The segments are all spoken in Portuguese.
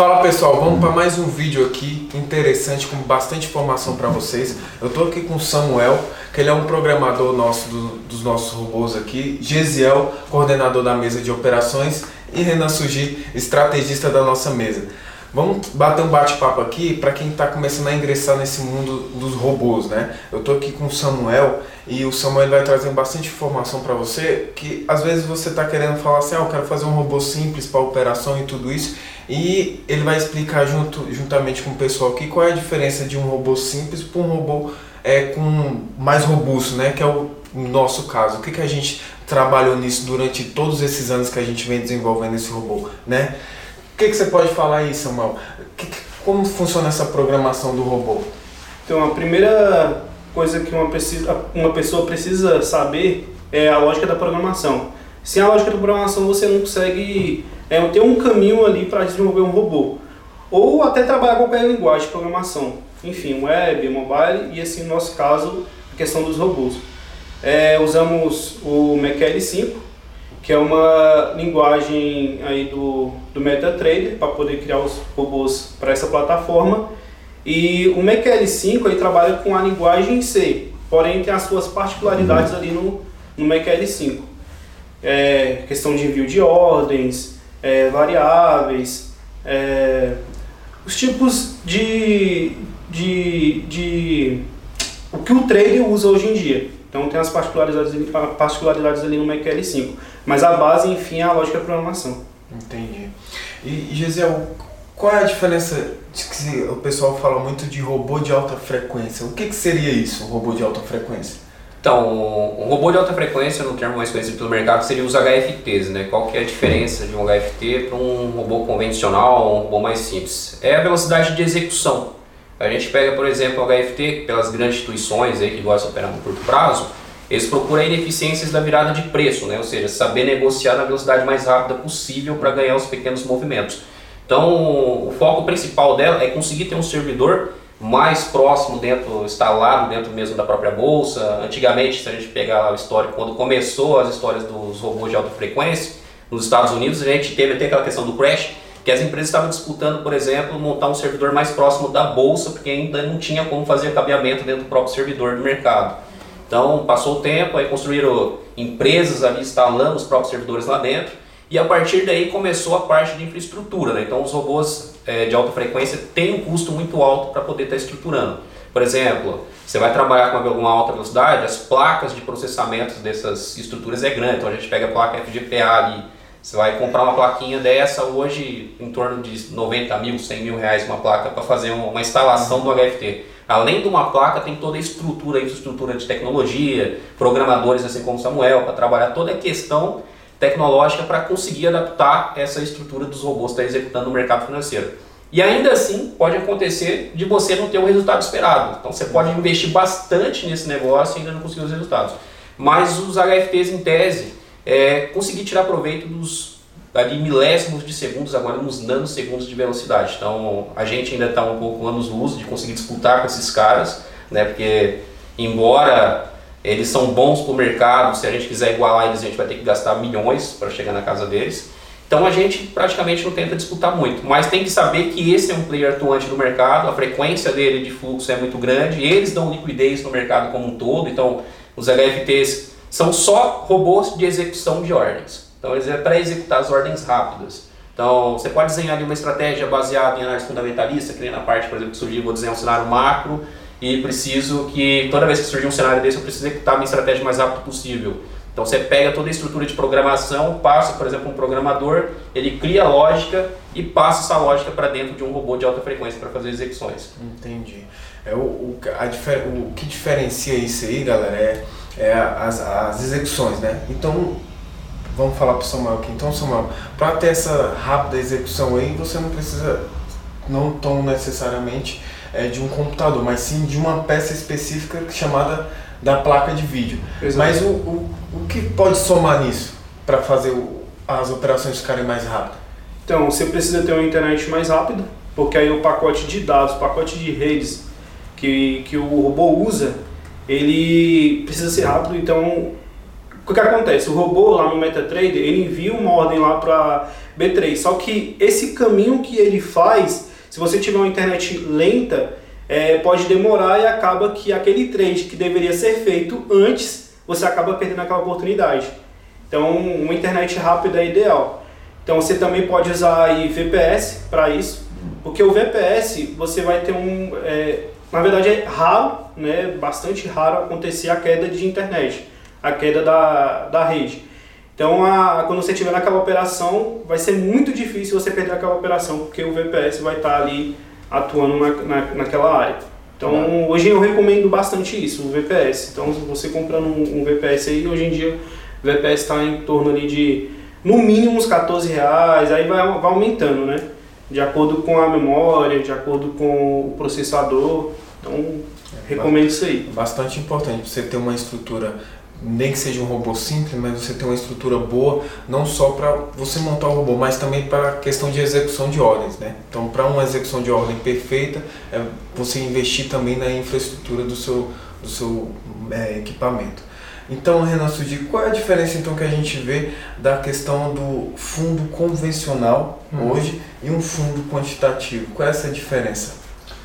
Fala pessoal, vamos para mais um vídeo aqui interessante com bastante informação para vocês. Eu estou aqui com o Samuel, que ele é um programador nosso do, dos nossos robôs aqui, Gesiel, coordenador da mesa de operações e Renan Sugi, estrategista da nossa mesa. Vamos bater um bate-papo aqui para quem está começando a ingressar nesse mundo dos robôs, né? Eu estou aqui com o Samuel e o Samuel vai trazer bastante informação para você que às vezes você está querendo falar assim, ah, eu quero fazer um robô simples para operação e tudo isso e ele vai explicar junto, juntamente com o pessoal aqui qual é a diferença de um robô simples para um robô é, com mais robusto, né? Que é o nosso caso. O que, que a gente trabalhou nisso durante todos esses anos que a gente vem desenvolvendo esse robô, né? Que, que você pode falar aí, Samuel? Que, como funciona essa programação do robô? Então, a primeira coisa que uma, precisa, uma pessoa precisa saber é a lógica da programação. Sem a lógica da programação, você não consegue é, ter um caminho ali para desenvolver um robô. Ou até trabalhar qualquer linguagem de programação. Enfim, web, mobile e, assim, no nosso caso, a questão dos robôs. É, usamos o MacL5, que é uma linguagem aí do, do MetaTrader para poder criar os robôs para essa plataforma. E o MacL5 ele trabalha com a linguagem C, porém tem as suas particularidades ali no, no MacL5. É, questão de envio de ordens, é, variáveis, é, os tipos de, de, de o que o trader usa hoje em dia. Então tem as particularidades, particularidades ali no MacL5. Mas a base, enfim, é a lógica da programação. Entendi. E, Gisele, qual é a diferença de que o pessoal fala muito de robô de alta frequência? O que, que seria isso, um robô de alta frequência? Então, um robô de alta frequência, no termo mais conhecido pelo mercado, seria os HFTs, né? Qual que é a diferença de um HFT para um robô convencional, um robô mais simples? É a velocidade de execução. A gente pega, por exemplo, o HFT, pelas grandes instituições aí que gostam de operar no curto prazo, eles procuram ineficiências da virada de preço, né? ou seja, saber negociar na velocidade mais rápida possível para ganhar os pequenos movimentos. Então, o foco principal dela é conseguir ter um servidor mais próximo dentro, instalado dentro mesmo da própria bolsa. Antigamente, se a gente pegar lá o histórico, quando começou as histórias dos robôs de alta frequência, nos Estados Unidos, a gente teve até aquela questão do crash, que as empresas estavam disputando, por exemplo, montar um servidor mais próximo da bolsa, porque ainda não tinha como fazer cabeamento dentro do próprio servidor do mercado. Então, passou o tempo, aí construíram empresas ali instalando os próprios servidores lá dentro, e a partir daí começou a parte de infraestrutura. Né? Então, os robôs é, de alta frequência têm um custo muito alto para poder estar tá estruturando. Por exemplo, você vai trabalhar com alguma alta velocidade, as placas de processamento dessas estruturas é grande. Então, a gente pega a placa FGPA ali, você vai comprar uma plaquinha dessa hoje em torno de 90 mil, 100 mil reais uma placa para fazer uma instalação do HFT. Além de uma placa, tem toda a estrutura, a infraestrutura de tecnologia, programadores assim como Samuel, para trabalhar toda a questão tecnológica para conseguir adaptar essa estrutura dos robôs que está executando no mercado financeiro. E ainda assim, pode acontecer de você não ter o resultado esperado. Então, você pode investir bastante nesse negócio e ainda não conseguir os resultados. Mas os HFTs, em tese, é, conseguir tirar proveito dos ali milésimos de segundos, agora nos nanosegundos de velocidade. Então a gente ainda está um pouco anos luz de conseguir disputar com esses caras, né? Porque embora eles são bons para o mercado, se a gente quiser igualar eles, a gente vai ter que gastar milhões para chegar na casa deles. Então a gente praticamente não tenta disputar muito, mas tem que saber que esse é um player atuante no mercado, a frequência dele de fluxo é muito grande, eles dão liquidez no mercado como um todo, então os LFTs são só robôs de execução de ordens. Então, eles é para executar as ordens rápidas. Então, você pode desenhar uma estratégia baseada em análise fundamentalista, que nem na parte, por exemplo, que surgiu, vou desenhar um cenário macro e preciso que, toda vez que surgir um cenário desse, eu preciso executar a minha estratégia o mais rápido possível. Então, você pega toda a estrutura de programação, passa, por exemplo, um programador, ele cria a lógica e passa essa lógica para dentro de um robô de alta frequência para fazer execuções. Entendi. É o, o, a, o que diferencia isso aí, galera, é é, as, as execuções, né? Então, vamos falar para o Samuel aqui. Então, Samuel, para ter essa rápida execução aí, você não precisa, não tão necessariamente é, de um computador, mas sim de uma peça específica chamada da placa de vídeo. Exato. Mas o, o, o que pode somar nisso para fazer o, as operações ficarem mais rápidas? Então, você precisa ter uma internet mais rápida, porque aí o pacote de dados, o pacote de redes que, que o robô usa, ele precisa ser rápido, então o que acontece? O robô lá no MetaTrader, ele envia uma ordem lá para B3. Só que esse caminho que ele faz, se você tiver uma internet lenta, é, pode demorar e acaba que aquele trade que deveria ser feito antes, você acaba perdendo aquela oportunidade. Então, uma internet rápida é ideal. Então, você também pode usar aí VPS para isso, porque o VPS você vai ter um. É, na verdade, é raro, né, bastante raro acontecer a queda de internet, a queda da, da rede. Então, a, quando você estiver naquela operação, vai ser muito difícil você perder aquela operação, porque o VPS vai estar ali atuando na, na, naquela área. Então, hoje eu recomendo bastante isso, o VPS. Então, você comprando um, um VPS aí, hoje em dia, o VPS está em torno ali de, no mínimo, uns 14 reais, aí vai, vai aumentando, né? De acordo com a memória, de acordo com o processador. Então, recomendo isso aí. Bastante importante você ter uma estrutura nem que seja um robô simples, mas você ter uma estrutura boa, não só para você montar o robô, mas também para a questão de execução de ordens, né? Então, para uma execução de ordem perfeita, é você investir também na infraestrutura do seu, do seu é, equipamento. Então, Renan Sudi, qual é a diferença então que a gente vê da questão do fundo convencional hum. hoje e um fundo quantitativo? Qual é essa diferença?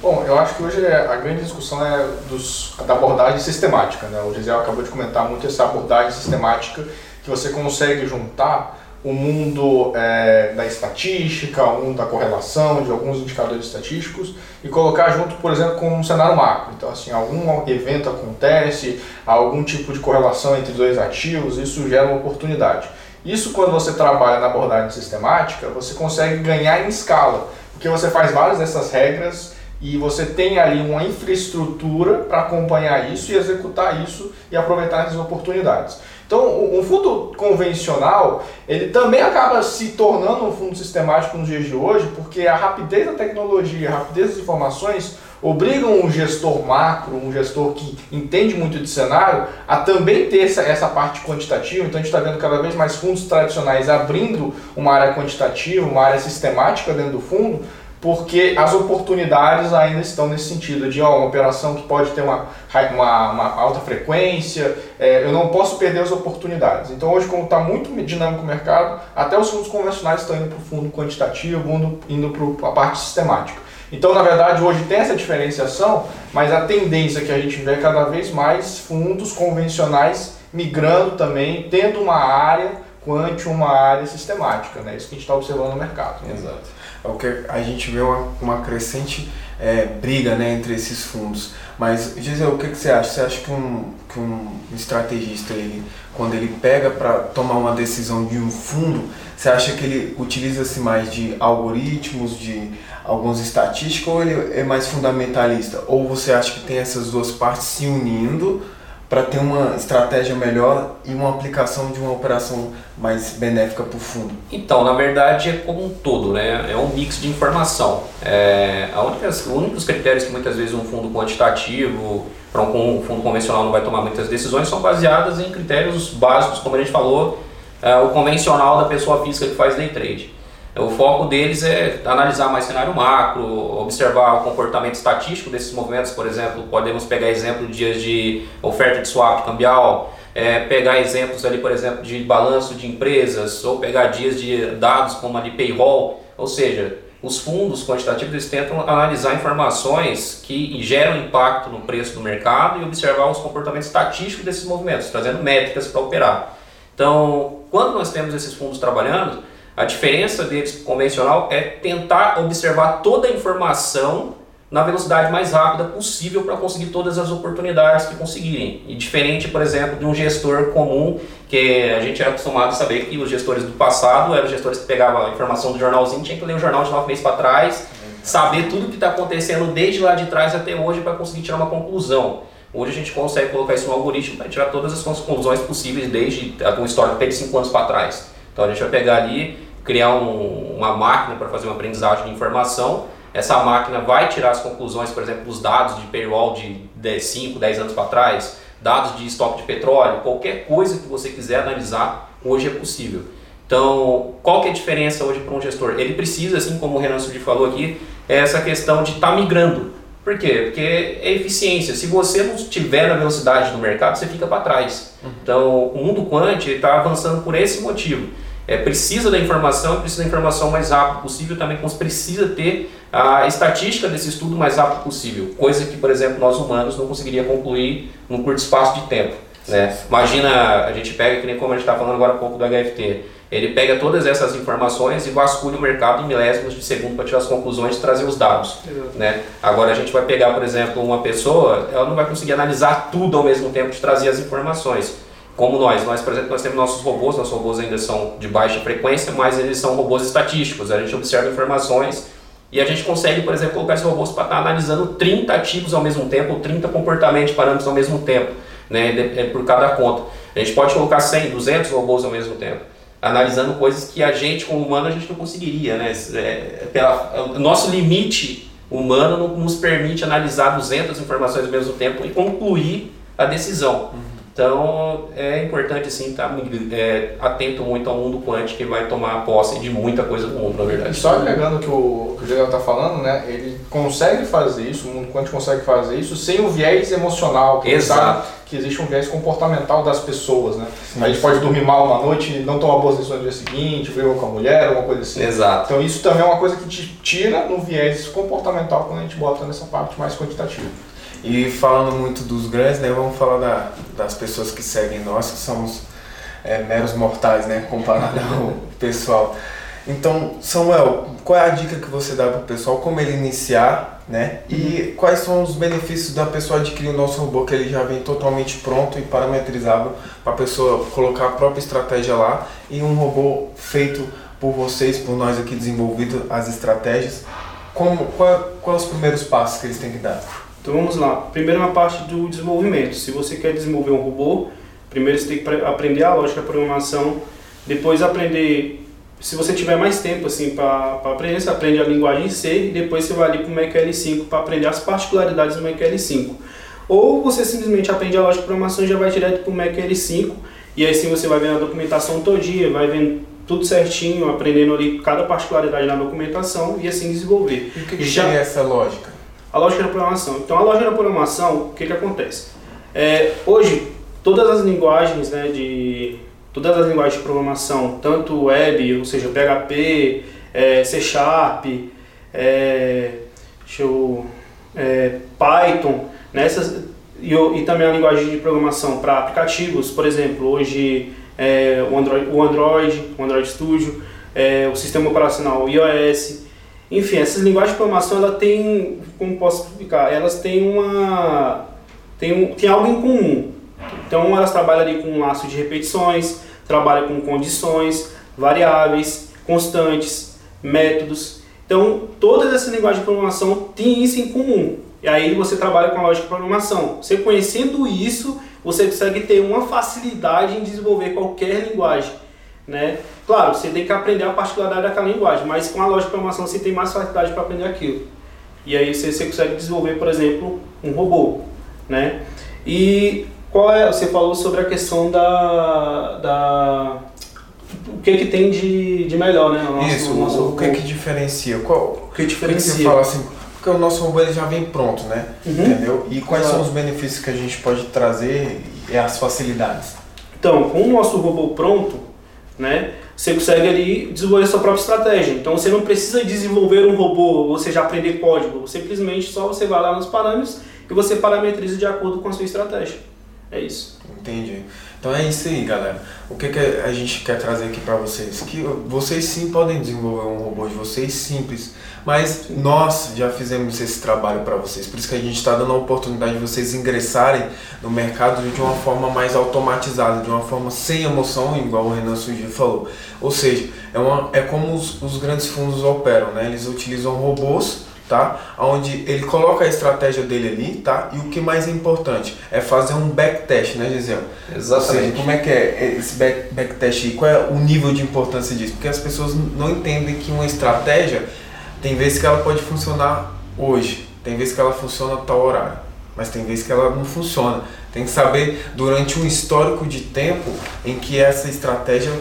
Bom, eu acho que hoje é, a grande discussão é dos, da abordagem sistemática. Né? O Gisele acabou de comentar muito essa abordagem sistemática que você consegue juntar o mundo é, da estatística, o mundo da correlação de alguns indicadores estatísticos e colocar junto, por exemplo, com um cenário macro. Então, assim, algum evento acontece, algum tipo de correlação entre dois ativos, isso gera uma oportunidade. Isso, quando você trabalha na abordagem sistemática, você consegue ganhar em escala, porque você faz várias dessas regras e você tem ali uma infraestrutura para acompanhar isso e executar isso e aproveitar essas oportunidades. Então, um fundo convencional, ele também acaba se tornando um fundo sistemático nos dias de hoje, porque a rapidez da tecnologia, a rapidez das informações obrigam um gestor macro, um gestor que entende muito de cenário, a também ter essa, essa parte quantitativa. Então, a gente está vendo cada vez mais fundos tradicionais abrindo uma área quantitativa, uma área sistemática dentro do fundo, porque as oportunidades ainda estão nesse sentido de ó, uma operação que pode ter uma, uma, uma alta frequência, é, eu não posso perder as oportunidades. Então hoje, como está muito dinâmico o mercado, até os fundos convencionais estão indo para o fundo quantitativo, indo, indo para a parte sistemática. Então, na verdade, hoje tem essa diferenciação, mas a tendência que a gente vê é cada vez mais fundos convencionais migrando também, tendo uma área quant uma área sistemática. Né? Isso que a gente está observando no mercado. Né? Exato é o que a gente vê uma, uma crescente é, briga né, entre esses fundos. Mas, Gisele, o que, que você acha? Você acha que um, que um estrategista, ele, quando ele pega para tomar uma decisão de um fundo, você acha que ele utiliza-se mais de algoritmos, de alguns estatísticos, ou ele é mais fundamentalista? Ou você acha que tem essas duas partes se unindo para ter uma estratégia melhor e uma aplicação de uma operação mais benéfica para o fundo? Então, na verdade, é como um todo, né? É um mix de informação. É, a única, os únicos critérios que muitas vezes um fundo quantitativo para um fundo convencional não vai tomar muitas decisões são baseadas em critérios básicos, como a gente falou, é, o convencional da pessoa física que faz day trade. O foco deles é analisar mais cenário macro, observar o comportamento estatístico desses movimentos, por exemplo, podemos pegar exemplo de dias de oferta de swap cambial, é, pegar exemplos ali, por exemplo, de balanço de empresas, ou pegar dias de dados como ali payroll, ou seja, os fundos quantitativos eles tentam analisar informações que geram impacto no preço do mercado e observar os comportamentos estatísticos desses movimentos, trazendo métricas para operar. Então, quando nós temos esses fundos trabalhando, a diferença deles convencional é tentar observar toda a informação na velocidade mais rápida possível para conseguir todas as oportunidades que conseguirem. E diferente, por exemplo, de um gestor comum, que a gente é acostumado a saber que os gestores do passado eram gestores que pegavam a informação do jornalzinho, tinha que ler o jornal de nove meses para trás, saber tudo o que está acontecendo desde lá de trás até hoje para conseguir tirar uma conclusão. Hoje a gente consegue colocar isso no algoritmo para tirar todas as conclusões possíveis desde um histórico até de 5 anos para trás. Então a gente vai pegar ali criar um, uma máquina para fazer uma aprendizagem de informação. Essa máquina vai tirar as conclusões, por exemplo, dos dados de payroll de 5, 10 anos para trás, dados de estoque de petróleo, qualquer coisa que você quiser analisar, hoje é possível. Então, qual que é a diferença hoje para um gestor? Ele precisa, assim como o Renan Sudi falou aqui, é essa questão de estar tá migrando. Por quê? Porque é eficiência. Se você não estiver na velocidade do mercado, você fica para trás. Uhum. Então, o mundo quântico está avançando por esse motivo. É, precisa da informação, precisa da informação o mais rápido possível, também precisa ter a estatística desse estudo o mais rápido possível, coisa que, por exemplo, nós humanos não conseguiria concluir num curto espaço de tempo. Né? Imagina, a gente pega, que nem como a gente está falando agora um pouco do HFT, ele pega todas essas informações e vasculha o mercado em milésimos de segundo para tirar as conclusões e trazer os dados. Né? Agora a gente vai pegar, por exemplo, uma pessoa, ela não vai conseguir analisar tudo ao mesmo tempo de trazer as informações. Como nós, nós, por exemplo, nós temos nossos robôs, nossos robôs ainda são de baixa frequência, mas eles são robôs estatísticos. A gente observa informações e a gente consegue, por exemplo, colocar esses robôs para estar analisando 30 ativos ao mesmo tempo, ou 30 comportamentos, parâmetros ao mesmo tempo, né, é por cada conta. A gente pode colocar 100, 200 robôs ao mesmo tempo analisando coisas que a gente, como humano, a gente não conseguiria, né? É, pela, o nosso limite humano não nos permite analisar 200 informações ao mesmo tempo e concluir a decisão. Uhum. Então é importante assim estar tá, é, atento muito ao mundo quântico que vai tomar posse de muita coisa do mundo, na verdade. E só agregando o que o, que o Geraldo está falando, né? Ele consegue fazer isso, o mundo quântico consegue fazer isso sem o viés emocional. Que Exato. que existe um viés comportamental das pessoas, né? Sim, a gente pode dormir mal uma noite, não tomar boas decisões no dia seguinte, brigar com a mulher, alguma coisa assim. Exato. Então isso também é uma coisa que te tira no viés comportamental quando a gente bota nessa parte mais quantitativa. E falando muito dos grandes, né, vamos falar da, das pessoas que seguem nós, que somos é, meros mortais, né, comparado ao pessoal. Então, Samuel, qual é a dica que você dá para o pessoal, como ele iniciar, né? E quais são os benefícios da pessoa adquirir o nosso robô que ele já vem totalmente pronto e parametrizável para a pessoa colocar a própria estratégia lá e um robô feito por vocês, por nós aqui desenvolvido as estratégias. Como, qual, quais os primeiros passos que eles têm que dar? Então vamos lá. Primeiro na parte do desenvolvimento. Se você quer desenvolver um robô, primeiro você tem que aprender a lógica da programação, depois aprender se você tiver mais tempo assim para aprender, você aprende a linguagem C e depois você vai ali para o MacL5 para aprender as particularidades do MacL5. Ou você simplesmente aprende a lógica de programação e já vai direto para o MacL5 e aí sim você vai vendo a documentação todinha, vai vendo tudo certinho, aprendendo ali cada particularidade na documentação e assim desenvolver. E o que, que já, é essa lógica? A lógica da programação. Então, a lógica da programação, o que, que acontece? É, hoje, todas as linguagens, né, de todas as linguagens de programação, tanto web, ou seja, PHP, é, C Sharp, é, eu, é, Python, nessas e, e, também a linguagem de programação para aplicativos, por exemplo, hoje é, o, Android, o Android, o Android Studio, é, o sistema operacional iOS, enfim, essas linguagens de programação, ela tem, como posso explicar, elas têm uma tem, um, tem algo em comum. Então elas trabalham ali com um laço de repetições, trabalham com condições, variáveis, constantes, métodos. Então todas essas linguagens de programação têm isso em comum. E aí você trabalha com a lógica de programação. Você conhecendo isso, você consegue ter uma facilidade em desenvolver qualquer linguagem. Né? Claro, você tem que aprender a particularidade daquela linguagem, mas com a lógica de programação você tem mais facilidade para aprender aquilo. E aí você, você consegue desenvolver, por exemplo, um robô. Né? E qual é, você falou sobre a questão da, da o que que tem de, de melhor, né? Nosso, Isso, nosso o, que que diferencia? Qual, o que diferencia? Que fala assim, porque o nosso robô ele já vem pronto, né? Uhum. Entendeu? E quais são os benefícios que a gente pode trazer e as facilidades? Então, com o nosso robô pronto, né? Você consegue ali desenvolver sua própria estratégia. Então você não precisa desenvolver um robô, você já aprender código. Simplesmente só você vai lá nos parâmetros e você parametriza de acordo com a sua estratégia. É isso. Entendi. Então é isso aí, galera. O que, que a gente quer trazer aqui para vocês? Que vocês sim podem desenvolver um robô de vocês simples, mas nós já fizemos esse trabalho para vocês. Por isso que a gente está dando a oportunidade de vocês ingressarem no mercado de uma forma mais automatizada, de uma forma sem emoção, igual o Renan Suji falou. Ou seja, é, uma, é como os, os grandes fundos operam, né? Eles utilizam robôs tá? Onde ele coloca a estratégia dele ali, tá? E o que mais é importante é fazer um backtest, né, Gisele? Exatamente. Seja, como é que é esse back, backtest aí? Qual é o nível de importância disso? Porque as pessoas não entendem que uma estratégia tem vezes que ela pode funcionar hoje, tem vezes que ela funciona a tal horário, mas tem vezes que ela não funciona. Tem que saber durante um histórico de tempo em que essa estratégia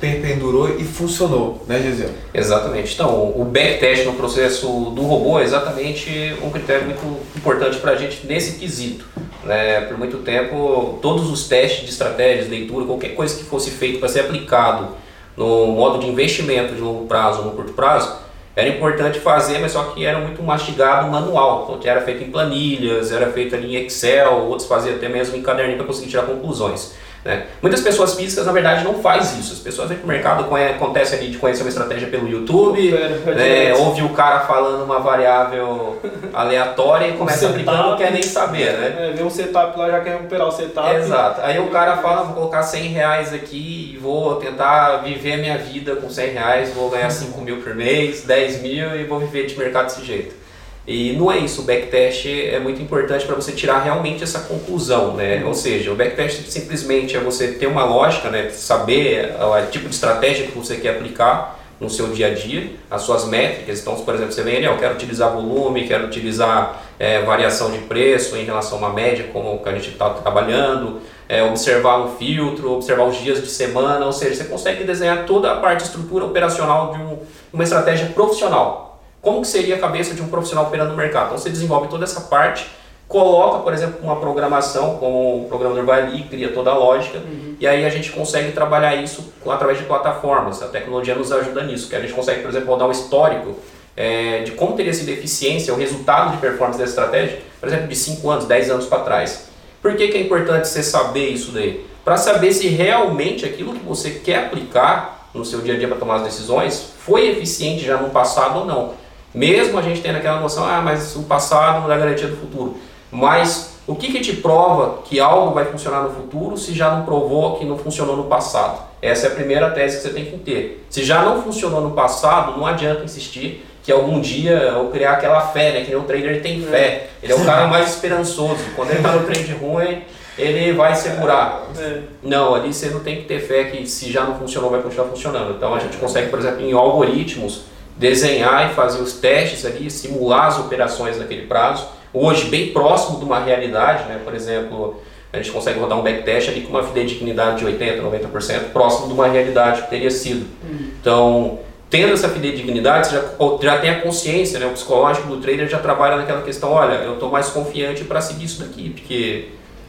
perpendurou e funcionou, né, Gisele? Exatamente. Então, o backtest no processo do robô é exatamente um critério muito importante para a gente nesse quesito. Né? Por muito tempo, todos os testes de estratégias, leitura, qualquer coisa que fosse feito para ser aplicado no modo de investimento de longo prazo, no curto prazo, era importante fazer, mas só que era muito mastigado manual. Então, era feito em planilhas, era feito ali em Excel, outros faziam até mesmo em caderninho para conseguir tirar conclusões. Né? Muitas pessoas físicas, na verdade, não faz isso. As pessoas vêm para o mercado, acontece ali de conhecer uma estratégia pelo YouTube, né? ouve o cara falando uma variável aleatória e começa um aplicando, não quer nem saber, né? É, vê um setup lá, já quer recuperar o setup. Exato. Aí o cara fala, vou colocar 100 reais aqui e vou tentar viver a minha vida com 100 reais, vou ganhar 5 mil por mês, 10 mil e vou viver de mercado desse jeito. E não é isso, o backtest é muito importante para você tirar realmente essa conclusão, né? Uhum. Ou seja, o backtest simplesmente é você ter uma lógica, né? Saber o tipo de estratégia que você quer aplicar no seu dia a dia, as suas métricas. Então, por exemplo, você vem ali, eu quero utilizar volume, quero utilizar é, variação de preço em relação a uma média, como que a gente está trabalhando, é, observar um filtro, observar os dias de semana, ou seja, você consegue desenhar toda a parte estrutura operacional de um, uma estratégia profissional como que seria a cabeça de um profissional operando no mercado. Então você desenvolve toda essa parte, coloca, por exemplo, uma programação, como o programador vai ali, cria toda a lógica, uhum. e aí a gente consegue trabalhar isso através de plataformas. A tecnologia nos ajuda nisso, que a gente consegue, por exemplo, rodar um histórico é, de como teria sido a eficiência, o resultado de performance dessa estratégia, por exemplo, de 5 anos, 10 anos para trás. Por que, que é importante você saber isso daí? Para saber se realmente aquilo que você quer aplicar no seu dia a dia para tomar as decisões foi eficiente já no passado ou não. Mesmo a gente tendo aquela noção, ah, mas o passado não dá garantia do futuro. Mas o que, que te prova que algo vai funcionar no futuro se já não provou que não funcionou no passado? Essa é a primeira tese que você tem que ter. Se já não funcionou no passado, não adianta insistir que algum dia eu criar aquela fé, né? Que nem o trader tem fé. Ele é o cara mais esperançoso. Quando ele está no trade ruim, ele vai segurar. É. Não, ali você não tem que ter fé que se já não funcionou, vai continuar funcionando. Então a gente consegue, por exemplo, em algoritmos, desenhar e fazer os testes ali, simular as operações naquele prazo. Hoje, bem próximo de uma realidade, né? por exemplo, a gente consegue rodar um backtest ali com uma fidedignidade de 80%, 90%, próximo de uma realidade que teria sido. Uhum. Então, tendo essa fidedignidade, você já, já tem a consciência, né? o psicológico do trader já trabalha naquela questão, olha, eu estou mais confiante para seguir isso daqui, porque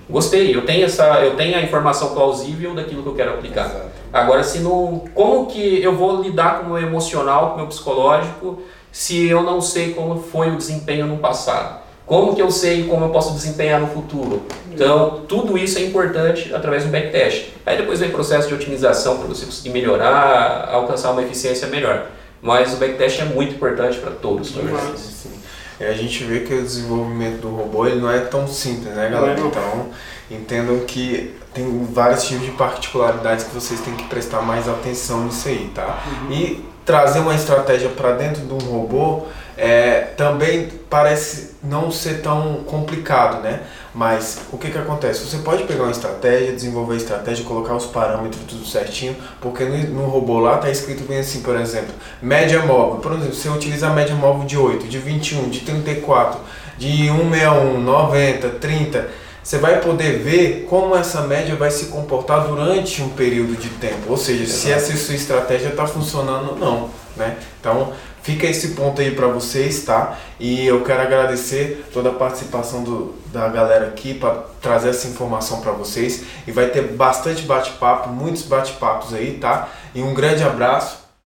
gostei, eu tenho, essa, eu tenho a informação plausível daquilo que eu quero aplicar. Exato. Agora, se não, como que eu vou lidar com o meu emocional, com o meu psicológico, se eu não sei como foi o desempenho no passado? Como que eu sei como eu posso desempenhar no futuro? Então, tudo isso é importante através do backtest. Aí depois vem o processo de otimização para você conseguir melhorar, alcançar uma eficiência melhor. Mas o backtest é muito importante para todos, na verdade. É, a gente vê que o desenvolvimento do robô ele não é tão simples, né, galera? Então, entendam que tem vários tipos de particularidades que vocês têm que prestar mais atenção nisso aí, tá? Uhum. E trazer uma estratégia para dentro de um robô é, também parece não ser tão complicado, né? Mas o que que acontece? Você pode pegar uma estratégia, desenvolver a estratégia, colocar os parâmetros tudo certinho, porque no, no robô lá tá escrito bem assim, por exemplo, média móvel. Por exemplo, você utiliza a média móvel de 8, de 21, de 34, de 161, 90, 30 você vai poder ver como essa média vai se comportar durante um período de tempo, ou seja, Exato. se essa sua estratégia está funcionando ou não, né? Então, fica esse ponto aí para vocês, tá? E eu quero agradecer toda a participação do, da galera aqui para trazer essa informação para vocês e vai ter bastante bate-papo, muitos bate-papos aí, tá? E um grande abraço